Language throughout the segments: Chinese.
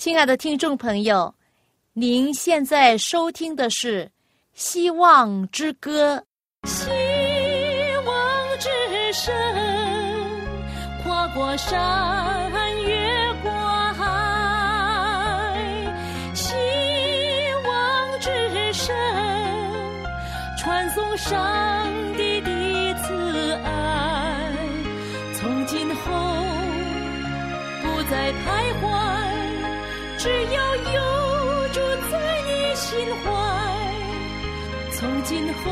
亲爱的听众朋友，您现在收听的是《希望之歌》。希望之声，跨过山，越过海。希望之声，传送上只要有住在你心怀，从今后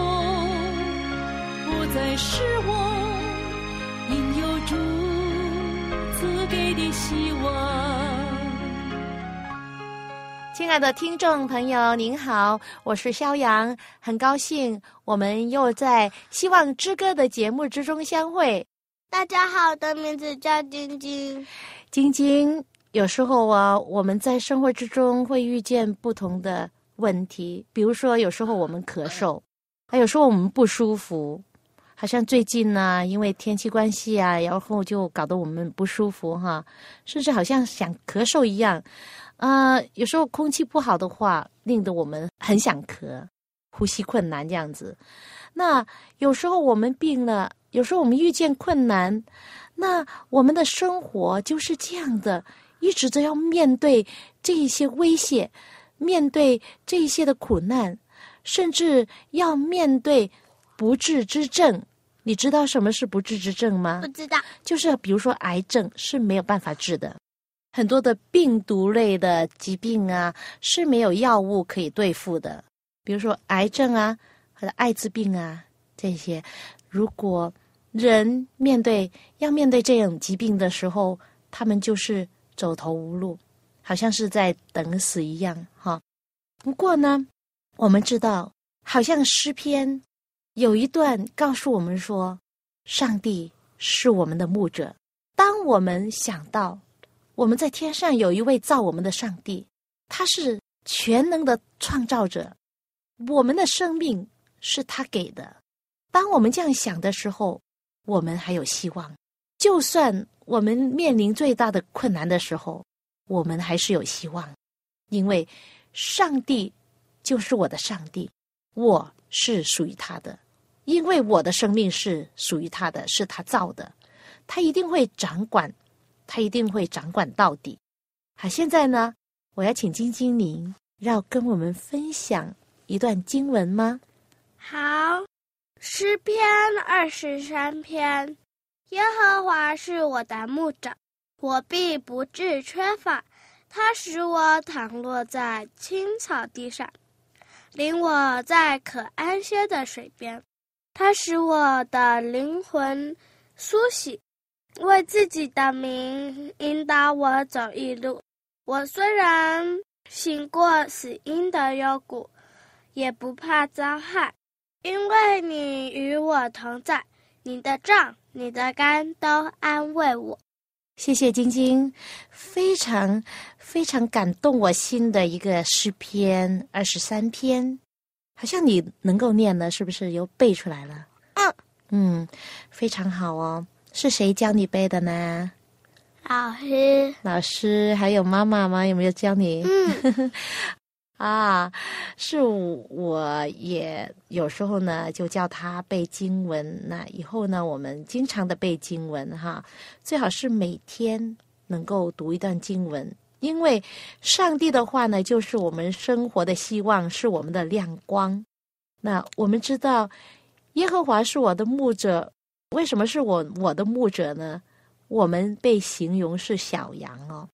不再是我，因有主赐给的希望。亲爱的听众朋友，您好，我是肖阳，很高兴我们又在《希望之歌》的节目之中相会。大家好，我的名字叫晶晶，晶晶。有时候啊，我们在生活之中会遇见不同的问题，比如说有时候我们咳嗽，还有时候我们不舒服，好像最近呢，因为天气关系啊，然后就搞得我们不舒服哈，甚至好像想咳嗽一样。啊，有时候空气不好的话，令得我们很想咳，呼吸困难这样子。那有时候我们病了，有时候我们遇见困难，那我们的生活就是这样的。一直都要面对这一些威胁，面对这一些的苦难，甚至要面对不治之症。你知道什么是不治之症吗？不知道。就是比如说癌症是没有办法治的，很多的病毒类的疾病啊是没有药物可以对付的。比如说癌症啊，或者艾滋病啊这些，如果人面对要面对这种疾病的时候，他们就是。走投无路，好像是在等死一样，哈。不过呢，我们知道，好像诗篇有一段告诉我们说，上帝是我们的牧者。当我们想到我们在天上有一位造我们的上帝，他是全能的创造者，我们的生命是他给的。当我们这样想的时候，我们还有希望，就算。我们面临最大的困难的时候，我们还是有希望，因为上帝就是我的上帝，我是属于他的，因为我的生命是属于他的，是他造的，他一定会掌管，他一定会掌管到底。好，现在呢，我要请金精灵要跟我们分享一段经文吗？好，诗篇二十三篇。耶和华是我的牧者，我必不致缺乏。他使我躺落在青草地上，领我在可安歇的水边。他使我的灵魂苏醒，为自己的名引导我走一路。我虽然行过死荫的幽谷，也不怕遭害，因为你与我同在。你的杖。你的肝都安慰我，谢谢晶晶，非常非常感动我心的一个诗篇二十三篇，好像你能够念了，是不是又背出来了？嗯嗯，非常好哦。是谁教你背的呢？老师，老师还有妈妈吗？有没有教你？嗯。啊，是我也有时候呢，就叫他背经文。那以后呢，我们经常的背经文哈，最好是每天能够读一段经文，因为上帝的话呢，就是我们生活的希望，是我们的亮光。那我们知道，耶和华是我的牧者，为什么是我我的牧者呢？我们被形容是小羊哦，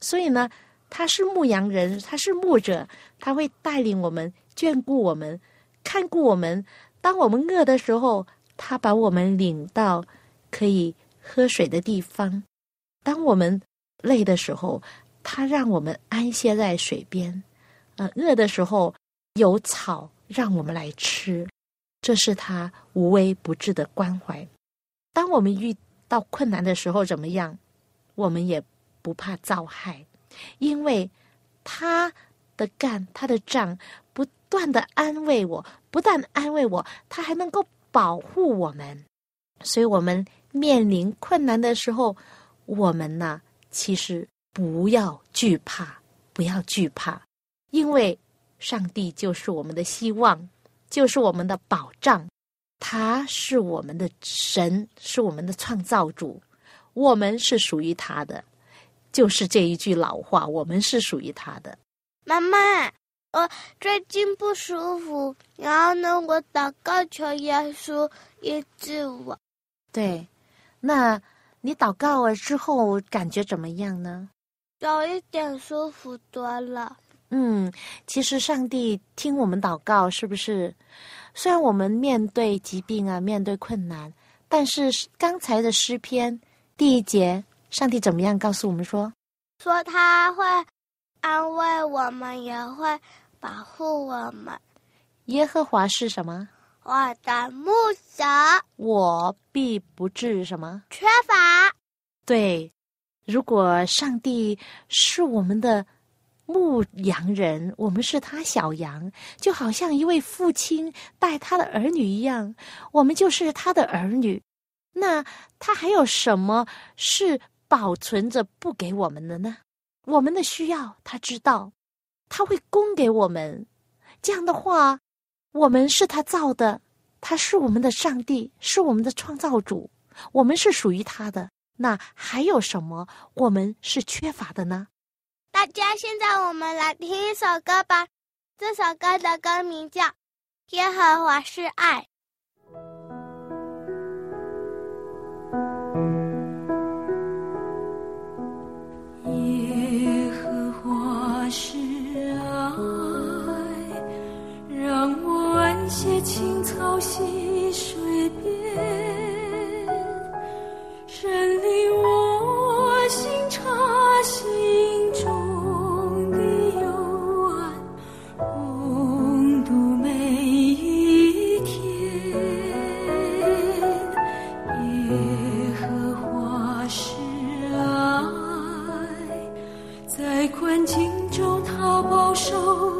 所以呢。他是牧羊人，他是牧者，他会带领我们，眷顾我们，看顾我们。当我们饿的时候，他把我们领到可以喝水的地方；当我们累的时候，他让我们安歇在水边。呃，饿的时候有草让我们来吃，这是他无微不至的关怀。当我们遇到困难的时候，怎么样？我们也不怕遭害。因为他的干，他的杖，不断的安慰我，不但安慰我，他还能够保护我们。所以，我们面临困难的时候，我们呢，其实不要惧怕，不要惧怕，因为上帝就是我们的希望，就是我们的保障，他是我们的神，是我们的创造主，我们是属于他的。就是这一句老话，我们是属于他的。妈妈，我最近不舒服，然后呢，我祷告求耶稣医治我。对，那你祷告了之后感觉怎么样呢？有一点舒服多了。嗯，其实上帝听我们祷告，是不是？虽然我们面对疾病啊，面对困难，但是刚才的诗篇第一节。上帝怎么样告诉我们说？说他会安慰我们，也会保护我们。耶和华是什么？我的牧者，我必不至什么缺乏。对，如果上帝是我们的牧羊人，我们是他小羊，就好像一位父亲带他的儿女一样，我们就是他的儿女。那他还有什么是？保存着不给我们的呢？我们的需要他知道，他会供给我们。这样的话，我们是他造的，他是我们的上帝，是我们的创造主，我们是属于他的。那还有什么我们是缺乏的呢？大家，现在我们来听一首歌吧。这首歌的歌名叫《耶和华是爱》。些青草溪水边，神领我心察心中的幽暗，共度每一天。耶和华是爱，在困境中他保守。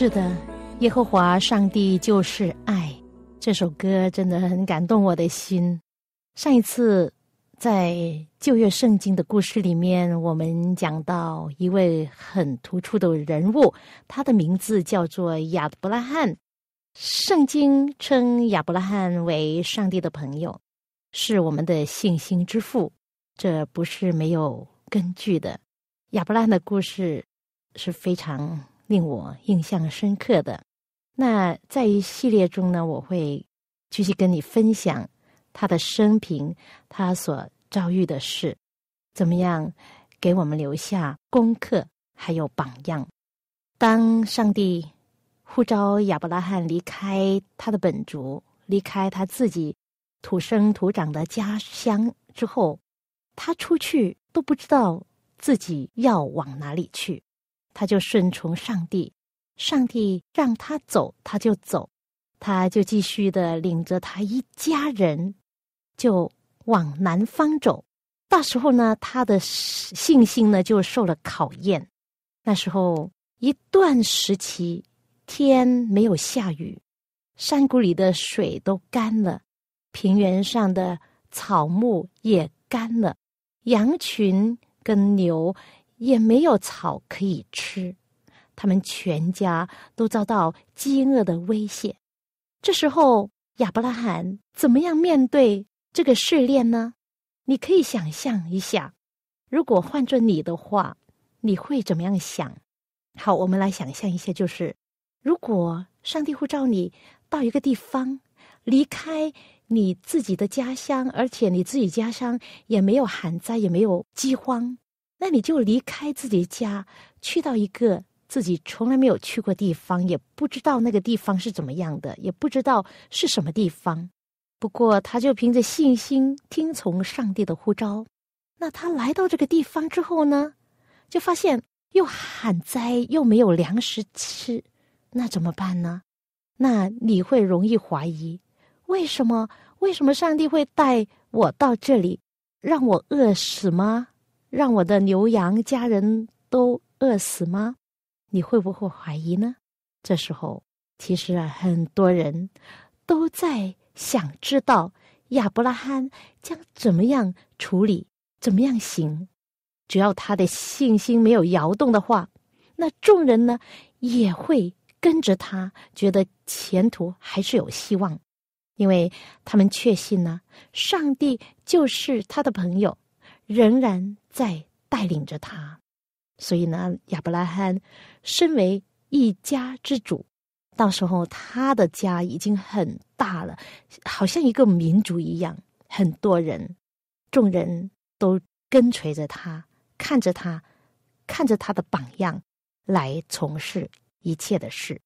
是的，耶和华上帝就是爱。这首歌真的很感动我的心。上一次在旧约圣经的故事里面，我们讲到一位很突出的人物，他的名字叫做亚伯拉罕。圣经称亚伯拉罕为上帝的朋友，是我们的信心之父。这不是没有根据的。亚伯拉罕的故事是非常令我印象深刻的。那在一系列中呢，我会继续跟你分享他的生平，他所遭遇的事，怎么样给我们留下功课，还有榜样。当上帝呼召亚伯拉罕离开他的本族，离开他自己土生土长的家乡之后。他出去都不知道自己要往哪里去，他就顺从上帝，上帝让他走，他就走，他就继续的领着他一家人就往南方走。到时候呢，他的信心呢就受了考验。那时候一段时期天没有下雨，山谷里的水都干了，平原上的草木也干了。羊群跟牛也没有草可以吃，他们全家都遭到饥饿的威胁。这时候，亚伯拉罕怎么样面对这个试炼呢？你可以想象一下，如果换做你的话，你会怎么样想？好，我们来想象一下，就是如果上帝呼召你到一个地方，离开。你自己的家乡，而且你自己家乡也没有旱灾，也没有饥荒，那你就离开自己家，去到一个自己从来没有去过地方，也不知道那个地方是怎么样的，也不知道是什么地方。不过，他就凭着信心听从上帝的呼召。那他来到这个地方之后呢，就发现又旱灾，又没有粮食吃，那怎么办呢？那你会容易怀疑。为什么？为什么上帝会带我到这里，让我饿死吗？让我的牛羊家人都饿死吗？你会不会怀疑呢？这时候，其实啊，很多人都在想知道亚伯拉罕将怎么样处理，怎么样行。只要他的信心没有摇动的话，那众人呢也会跟着他，觉得前途还是有希望。因为他们确信呢，上帝就是他的朋友，仍然在带领着他，所以呢，亚伯拉罕身为一家之主，到时候他的家已经很大了，好像一个民族一样，很多人，众人都跟随着他，看着他，看着他的榜样来从事一切的事。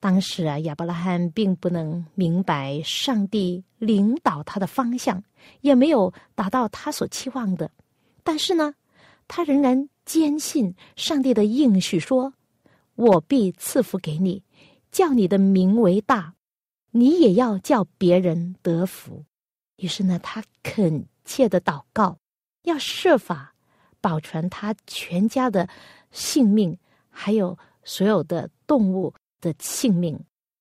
当时啊，亚伯拉罕并不能明白上帝领导他的方向，也没有达到他所期望的。但是呢，他仍然坚信上帝的应许说：“我必赐福给你，叫你的名为大，你也要叫别人得福。”于是呢，他恳切的祷告，要设法保存他全家的性命，还有所有的动物。的性命，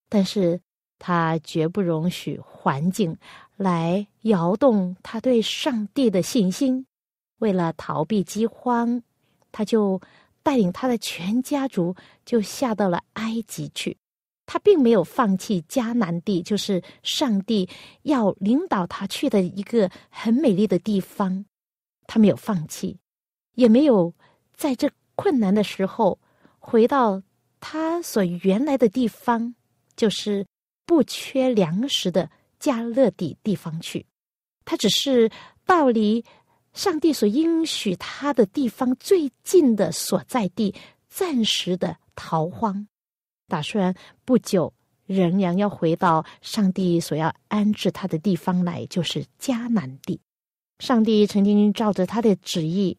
但是他绝不容许环境来摇动他对上帝的信心。为了逃避饥荒，他就带领他的全家族就下到了埃及去。他并没有放弃迦南地，就是上帝要领导他去的一个很美丽的地方。他没有放弃，也没有在这困难的时候回到。他所原来的地方，就是不缺粮食的加勒底地方去。他只是到离上帝所应许他的地方最近的所在地，暂时的逃荒，打算不久仍然要回到上帝所要安置他的地方来，就是迦南地。上帝曾经照着他的旨意，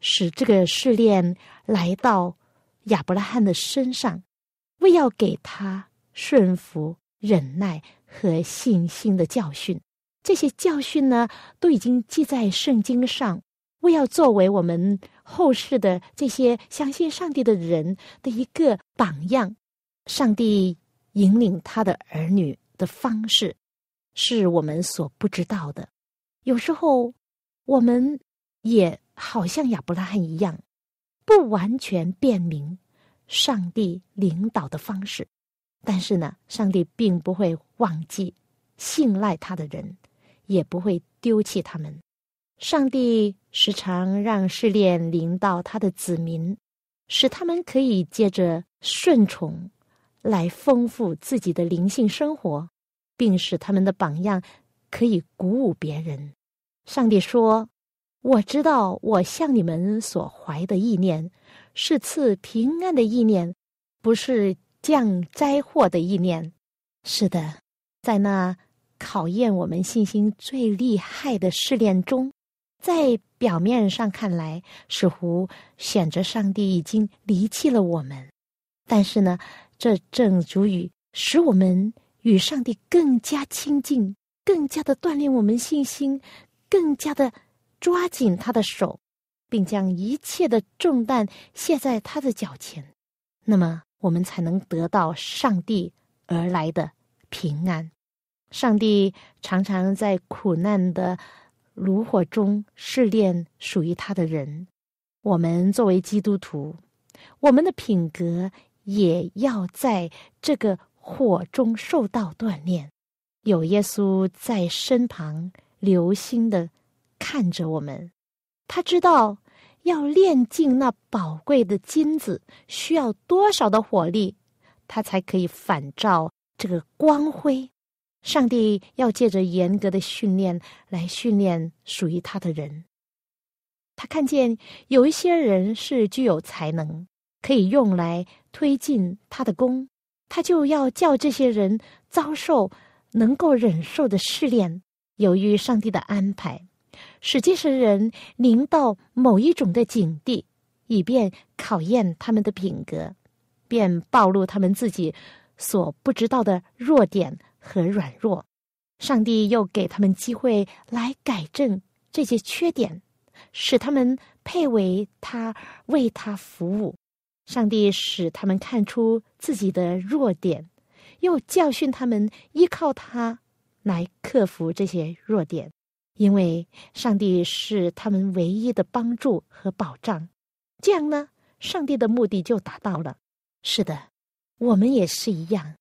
使这个试炼来到。亚伯拉罕的身上，为要给他顺服、忍耐和信心的教训，这些教训呢，都已经记在圣经上，为要作为我们后世的这些相信上帝的人的一个榜样，上帝引领他的儿女的方式，是我们所不知道的。有时候，我们也好像亚伯拉罕一样，不完全辨明上帝领导的方式。但是呢，上帝并不会忘记信赖他的人，也不会丢弃他们。上帝时常让试炼临到他的子民，使他们可以借着顺从来丰富自己的灵性生活，并使他们的榜样。可以鼓舞别人。上帝说：“我知道我向你们所怀的意念是赐平安的意念，不是降灾祸的意念。”是的，在那考验我们信心最厉害的试炼中，在表面上看来，似乎显着上帝已经离弃了我们，但是呢，这正足以使我们与上帝更加亲近。更加的锻炼我们信心，更加的抓紧他的手，并将一切的重担卸在他的脚前，那么我们才能得到上帝而来的平安。上帝常常在苦难的炉火中试炼属于他的人。我们作为基督徒，我们的品格也要在这个火中受到锻炼。有耶稣在身旁，留心的看着我们。他知道要炼尽那宝贵的金子需要多少的火力，他才可以反照这个光辉。上帝要借着严格的训练来训练属于他的人。他看见有一些人是具有才能，可以用来推进他的功，他就要叫这些人遭受。能够忍受的试炼，由于上帝的安排，使这些人临到某一种的境地，以便考验他们的品格，便暴露他们自己所不知道的弱点和软弱。上帝又给他们机会来改正这些缺点，使他们配为他为他服务。上帝使他们看出自己的弱点。又教训他们依靠他来克服这些弱点，因为上帝是他们唯一的帮助和保障。这样呢，上帝的目的就达到了。是的，我们也是一样。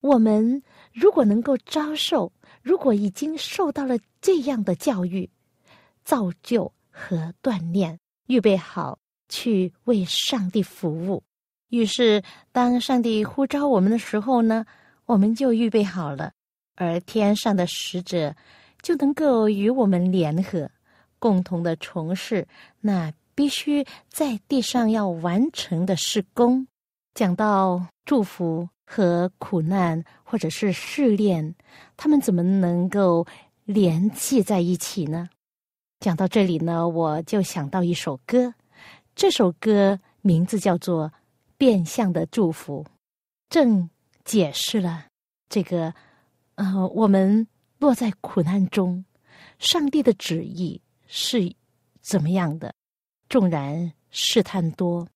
我们如果能够遭受，如果已经受到了这样的教育、造就和锻炼，预备好去为上帝服务，于是当上帝呼召我们的时候呢？我们就预备好了，而天上的使者就能够与我们联合，共同的从事那必须在地上要完成的事工。讲到祝福和苦难，或者是试炼，他们怎么能够联系在一起呢？讲到这里呢，我就想到一首歌，这首歌名字叫做《变相的祝福》，正。解释了这个，呃，我们落在苦难中，上帝的旨意是怎么样的？纵然试探多，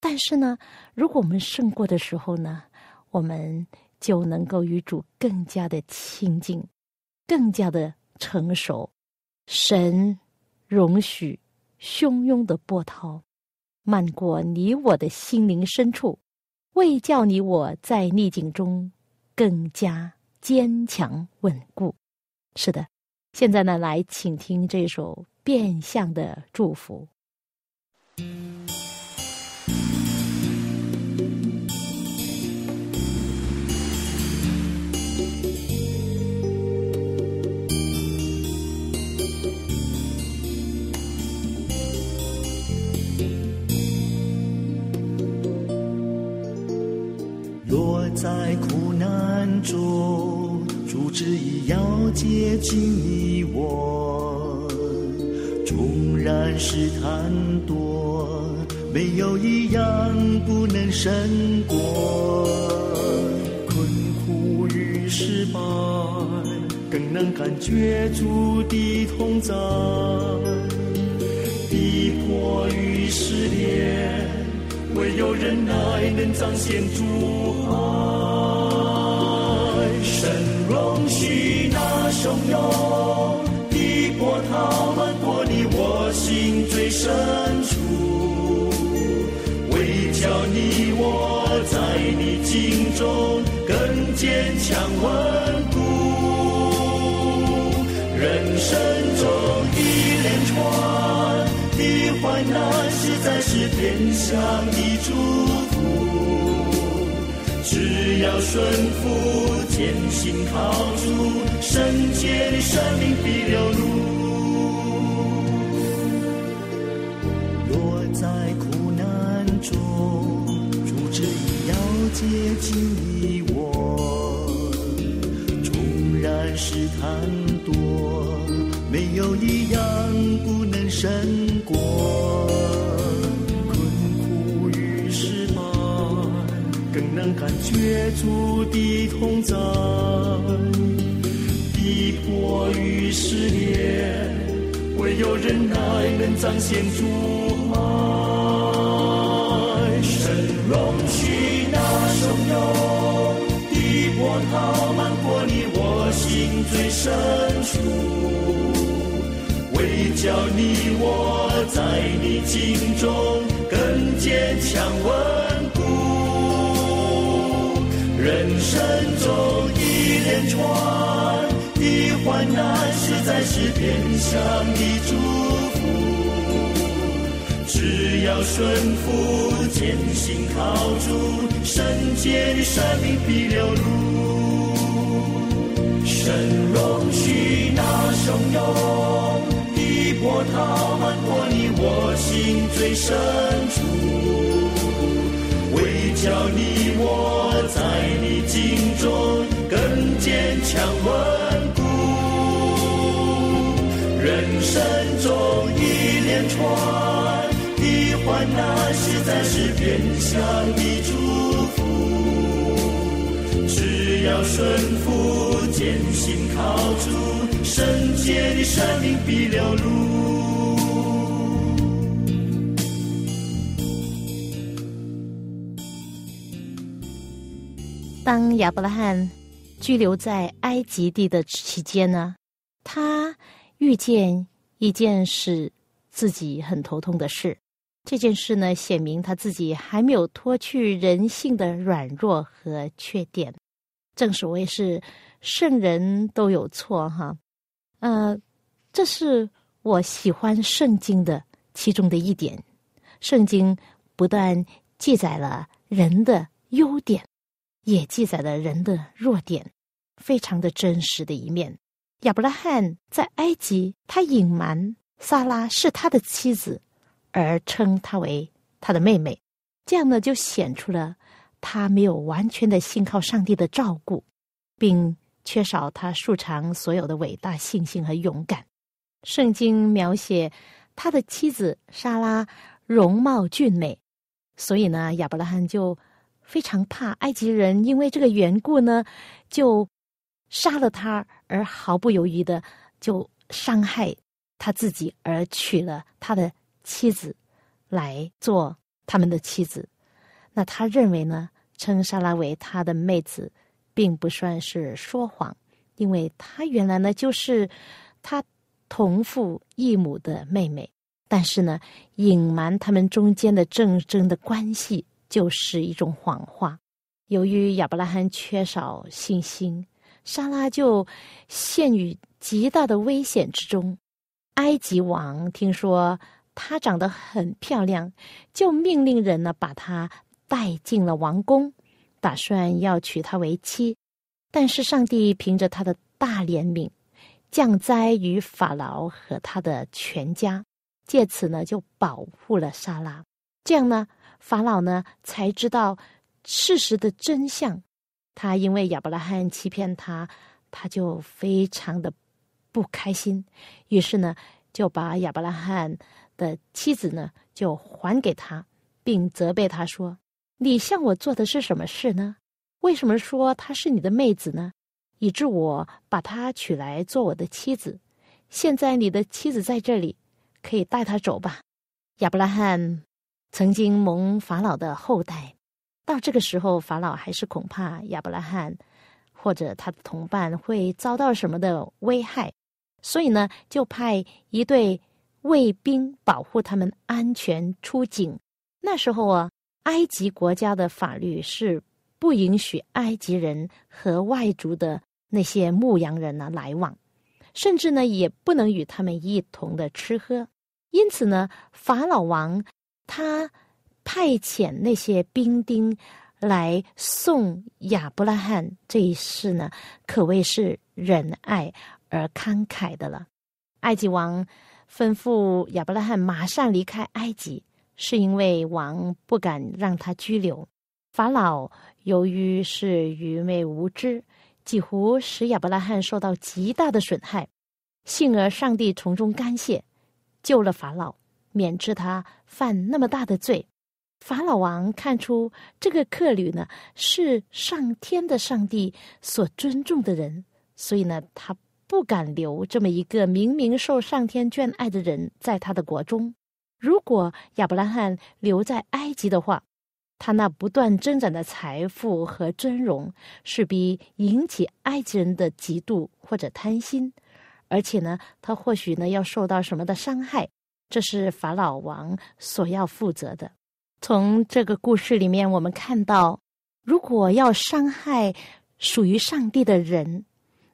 但是呢，如果我们胜过的时候呢，我们就能够与主更加的亲近，更加的成熟。神容许汹涌的波涛漫过你我的心灵深处。为叫你我在逆境中更加坚强稳固。是的，现在呢，来请听这首变相的祝福。在苦难中，主旨意要接近你我。纵然试探多，没有一样不能胜过。困苦与失败，更能感觉主的同在。逼迫与试炼。唯有忍耐能彰显主爱。神容许那汹涌的波涛漫过你我心最深处，为叫你我在你心中更坚强稳固。人生中一连串。难，实在是天上的祝福。只要顺服，坚信靠主，圣洁的生命必流露。若在苦难中，主旨要接近你我，纵然试探多，没有一样不能胜过。感觉主的同在，逼迫与试炼，唯有忍耐能彰显主爱。神容许那汹涌的波涛漫过你我心最深处，为叫你我在你境中更坚强神州一连串的患难，实在是天上的祝福。只要顺服，坚信靠主，圣洁的生命必流露。神容许那汹涌的波涛漫过你我心最深处，叫你我。在你境中更坚强稳固，人生中一连串的患难，实在是变相的祝福。只要顺服，坚信靠主，圣洁的生命必流露。当亚伯拉罕居留在埃及地的期间呢，他遇见一件使自己很头痛的事。这件事呢，显明他自己还没有脱去人性的软弱和缺点。正所谓是圣人都有错哈，呃，这是我喜欢圣经的其中的一点。圣经不但记载了人的优点。也记载了人的弱点，非常的真实的一面。亚伯拉罕在埃及，他隐瞒萨拉是他的妻子，而称她为他的妹妹，这样呢就显出了他没有完全的信靠上帝的照顾，并缺少他素常所有的伟大信心和勇敢。圣经描写他的妻子莎拉容貌俊美，所以呢，亚伯拉罕就。非常怕埃及人，因为这个缘故呢，就杀了他，而毫不犹豫的就伤害他自己，而娶了他的妻子来做他们的妻子。那他认为呢，称莎拉为他的妹子，并不算是说谎，因为他原来呢就是他同父异母的妹妹，但是呢，隐瞒他们中间的正正的关系。就是一种谎话。由于亚伯拉罕缺少信心，莎拉就陷于极大的危险之中。埃及王听说她长得很漂亮，就命令人呢把她带进了王宫，打算要娶她为妻。但是上帝凭着他的大怜悯，降灾于法老和他的全家，借此呢就保护了莎拉。这样呢。法老呢才知道事实的真相，他因为亚伯拉罕欺骗他，他就非常的不开心，于是呢就把亚伯拉罕的妻子呢就还给他，并责备他说：“你向我做的是什么事呢？为什么说她是你的妹子呢？以致我把她娶来做我的妻子。现在你的妻子在这里，可以带她走吧。”亚伯拉罕。曾经蒙法老的后代，到这个时候，法老还是恐怕亚伯拉罕或者他的同伴会遭到什么的危害，所以呢，就派一队卫兵保护他们安全出境。那时候啊，埃及国家的法律是不允许埃及人和外族的那些牧羊人呢来往，甚至呢也不能与他们一同的吃喝。因此呢，法老王他派遣那些兵丁来送亚伯拉罕这一事呢，可谓是仁爱而慷慨的了。埃及王吩咐亚伯拉罕马上离开埃及，是因为王不敢让他拘留。法老由于是愚昧无知，几乎使亚伯拉罕受到极大的损害，幸而上帝从中甘谢。救了法老，免治他犯那么大的罪。法老王看出这个客旅呢是上天的上帝所尊重的人，所以呢，他不敢留这么一个明明受上天眷爱的人在他的国中。如果亚伯拉罕留在埃及的话，他那不断增长的财富和尊荣，势必引起埃及人的嫉妒或者贪心。而且呢，他或许呢要受到什么的伤害，这是法老王所要负责的。从这个故事里面，我们看到，如果要伤害属于上帝的人，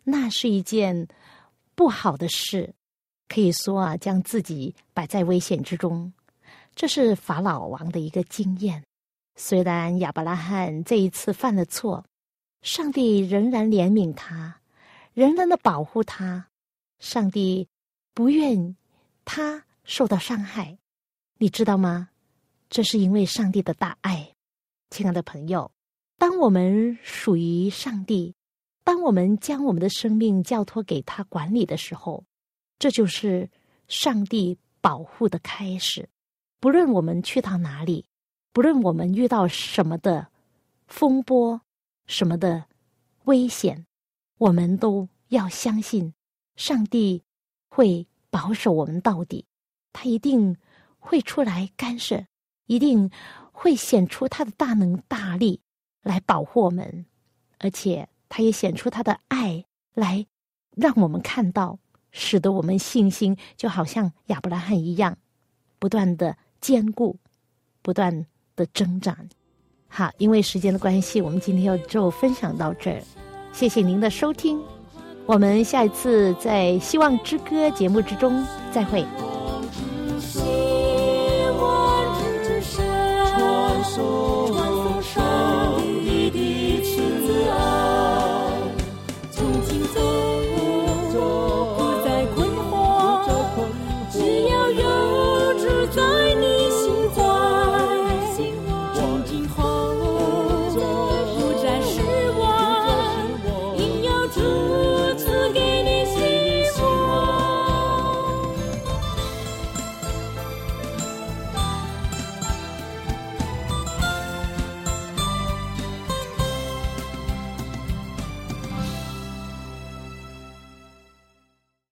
那是一件不好的事，可以说啊，将自己摆在危险之中。这是法老王的一个经验。虽然亚伯拉罕这一次犯了错，上帝仍然怜悯他，仍然的保护他。上帝不愿他受到伤害，你知道吗？这是因为上帝的大爱，亲爱的朋友。当我们属于上帝，当我们将我们的生命交托给他管理的时候，这就是上帝保护的开始。不论我们去到哪里，不论我们遇到什么的风波、什么的危险，我们都要相信。上帝会保守我们到底，他一定会出来干涉，一定会显出他的大能大力来保护我们，而且他也显出他的爱来让我们看到，使得我们信心就好像亚伯拉罕一样，不断的坚固，不断的增长。好，因为时间的关系，我们今天就分享到这儿，谢谢您的收听。我们下一次在《希望之歌》节目之中再会。